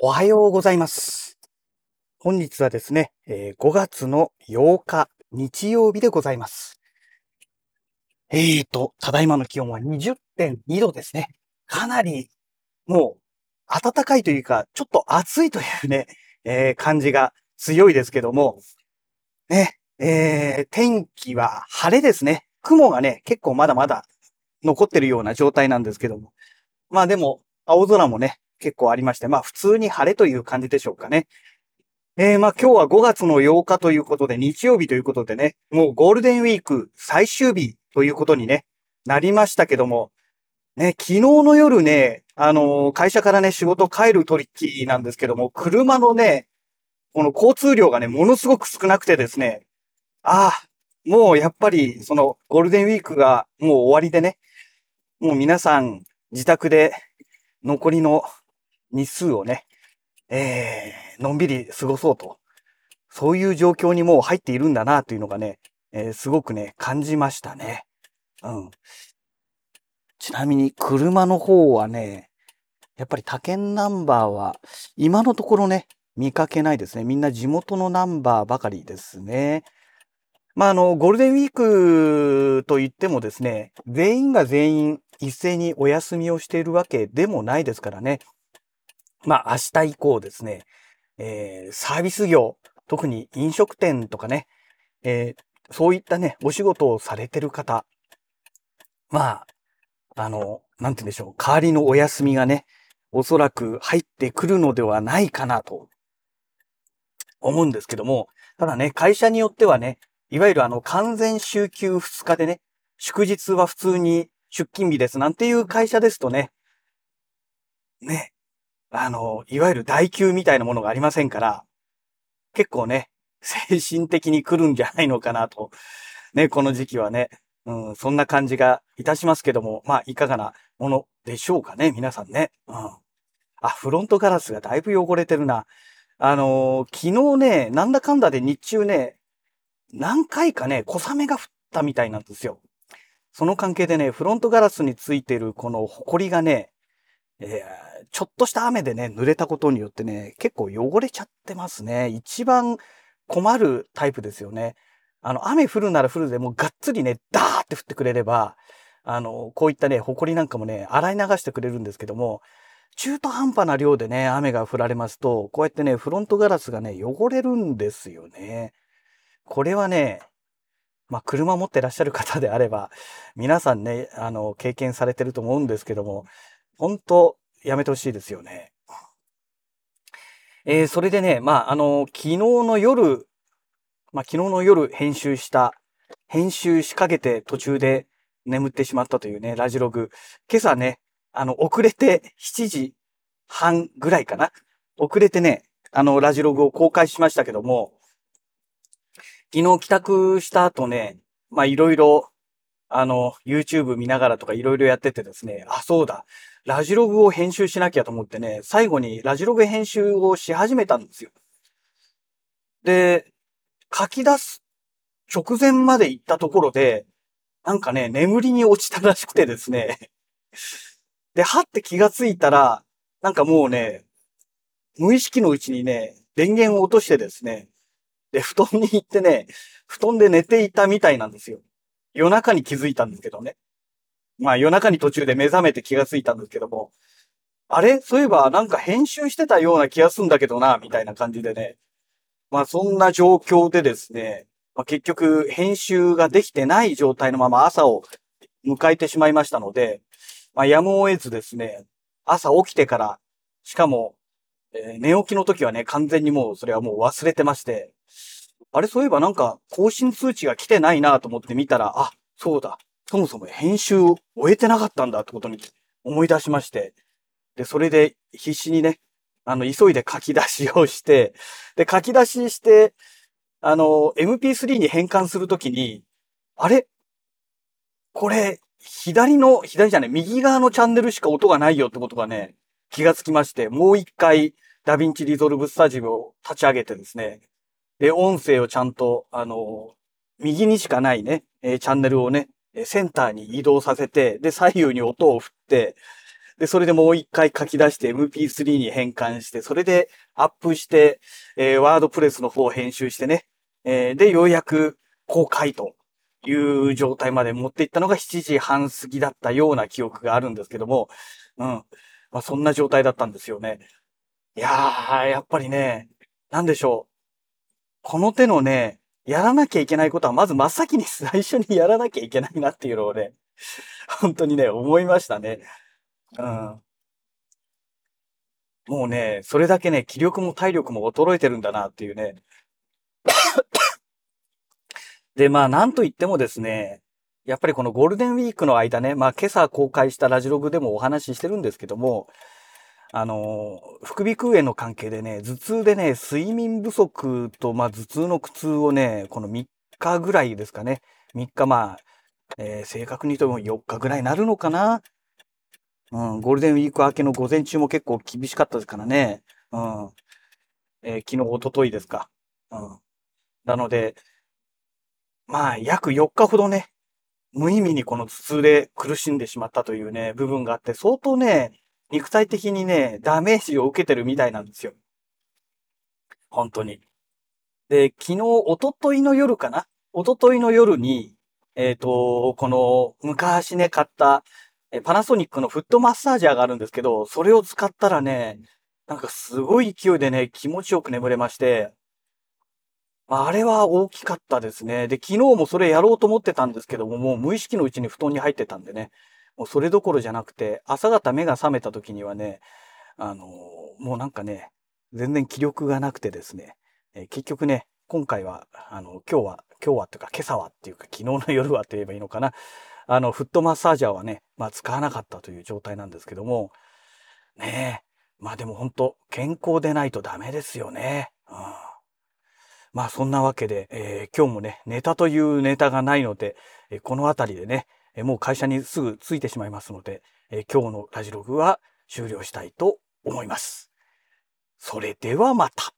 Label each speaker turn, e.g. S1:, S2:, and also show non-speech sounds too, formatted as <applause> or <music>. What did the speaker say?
S1: おはようございます。本日はですね、え5月の8日日曜日でございます。えーと、ただいまの気温は20.2度ですね。かなり、もう、暖かいというか、ちょっと暑いというね、えー感じが強いですけども、ね、えー天気は晴れですね。雲がね、結構まだまだ残ってるような状態なんですけども。まあでも、青空もね、結構ありまして、まあ普通に晴れという感じでしょうかね。えー、まあ今日は5月の8日ということで、日曜日ということでね、もうゴールデンウィーク最終日ということにね、なりましたけども、ね、昨日の夜ね、あのー会社からね、仕事帰る取引なんですけども、車のね、この交通量がね、ものすごく少なくてですね、ああ、もうやっぱり、そのゴールデンウィークがもう終わりでね、もう皆さん自宅で残りの日数をね、えー、のんびり過ごそうと。そういう状況にもう入っているんだなというのがね、えーすごくね、感じましたね。うん。ちなみに車の方はね、やっぱり他県ナンバーは今のところね、見かけないですね。みんな地元のナンバーばかりですね。まあ、あの、ゴールデンウィークと言ってもですね、全員が全員一斉にお休みをしているわけでもないですからね。まあ、明日以降ですね、えーサービス業、特に飲食店とかね、えーそういったね、お仕事をされてる方、まあ、あの、なんて言うんでしょう、代わりのお休みがね、おそらく入ってくるのではないかなと思うんですけども、ただね、会社によってはね、いわゆるあの完全週休2日でね、祝日は普通に出勤日ですなんていう会社ですとね、ね、あの、いわゆる代休みたいなものがありませんから、結構ね、精神的に来るんじゃないのかなと。ね、この時期はね、うん、そんな感じがいたしますけども、まあ、いかがなものでしょうかね、皆さんね。うん。あ、フロントガラスがだいぶ汚れてるな。あのー昨日ね、なんだかんだで日中ね、何回かね、小雨が降ったみたいなんですよ。その関係でね、フロントガラスについてるこの埃がね、えーちょっとした雨でね、濡れたことによってね、結構汚れちゃってますね。一番困るタイプですよね。あの、雨降るなら降るでもうがっつりね、ダーって降ってくれれば、あの、こういったね、埃なんかもね、洗い流してくれるんですけども、中途半端な量でね、雨が降られますと、こうやってね、フロントガラスがね、汚れるんですよね。これはね、まあ、車持ってらっしゃる方であれば、皆さんね、あの、経験されてると思うんですけども、本当やめてほしいですよね。えーそれでね、まあ、あの、昨日の夜、まあ、昨日の夜編集した、編集しかけて途中で眠ってしまったというね、ラジログ。今朝ね、あの、遅れて7時半ぐらいかな。遅れてね、あの、ラジログを公開しましたけども、昨日帰宅した後ね、まあ、いろいろ、あの、YouTube 見ながらとかいろいろやっててですね、あ、そうだ、ラジログを編集しなきゃと思ってね、最後にラジログ編集をし始めたんですよ。で、書き出す直前まで行ったところで、なんかね、眠りに落ちたらしくてですね。で、はって気がついたら、なんかもうね、無意識のうちにね、電源を落としてですね、で、布団に行ってね、布団で寝ていたみたいなんですよ。夜中に気づいたんですけどね。まあ夜中に途中で目覚めて気がついたんですけども、あれ？そういえばなんか編集してたような気がするんだけどな、みたいな感じでね。まあそんな状況でですね、まあ、結局編集ができてない状態のまま朝を迎えてしまいましたので、まあやむを得ずですね、朝起きてから、しかも、えー寝起きの時はね、完全にもうそれはもう忘れてまして、あれそういえばなんか更新通知が来てないなと思って見たら、あ、そうだ。そもそも編集を終えてなかったんだってことに思い出しまして。で、それで必死にね、あの、急いで書き出しをして、で、書き出しして、あの、MP3 に変換するときに、あれ？これ、左の、左じゃない、右側のチャンネルしか音がないよってことがね、気がつきまして、もう一回、 DaVinci Resolve Studio を立ち上げてですね、で、音声をちゃんと、あの、右にしかないね、えーチャンネルをね、センターに移動させて、で、左右に音を振って、で、それでもう一回書き出して MP3 に変換して、それでアップして、えー、ワードプレスの方を編集してね、えー、で、ようやく公開という状態まで持っていったのが7時半過ぎだったような記憶があるんですけども、うん。まあ、そんな状態だったんですよね。いやー、やっぱりね、なんでしょう。この手のね、やらなきゃいけないことは、まず真っ先に最初にやらなきゃいけないなっていうのをね、本当にね、思いましたね。うん。もうね、それだけね、気力も体力も衰えてるんだなっていうね。で、まあ、なんと言ってもですね、やっぱりこのゴールデンウィークの間ね、まあ今朝公開したラジログでもお話ししてるんですけども、あの、副鼻腔炎の関係でね、頭痛でね、睡眠不足と、まあ頭痛の苦痛をね、この3日ぐらいですかね。3日まあ、えー、正確に言うと4日ぐらいになるのかな。うん、ゴールデンウィーク明けの午前中も結構厳しかったですからね。うん。えー、昨日、おとといですか。うん。なので、まあ、約4日ほどね、無意味にこの頭痛で苦しんでしまったというね、部分があって、相当ね、肉体的にね、ダメージを受けてるみたいなんですよ。本当に。で、昨日、おとといの夜かな？おとといの夜に、えっ、ー、と、この、昔ね、買った、パナソニックのフットマッサージャーがあるんですけど、それを使ったらね、なんかすごい勢いでね、気持ちよく眠れまして、あれは大きかったですね。で、昨日もそれやろうと思ってたんですけども、もう無意識のうちに布団に入ってたんでね、もうそれどころじゃなくて、朝方目が覚めた時にはね、あの、もうなんかね、全然気力がなくてですね、えー、結局ね、今回は、あの、今日は、今日はというか今朝はっていうか昨日の <laughs> 夜はと言えばいいのかな。あの、フットマッサージャーはね、まあ使わなかったという状態なんですけども、ねえ、まあでも本当健康でないとダメですよね。うんまあそんなわけで、えー、今日もね、ネタというネタがないので、えー、この辺りでね、え、もう会社にすぐ着いてしまいますので、え今日のラジログは終了したいと思います。それではまた。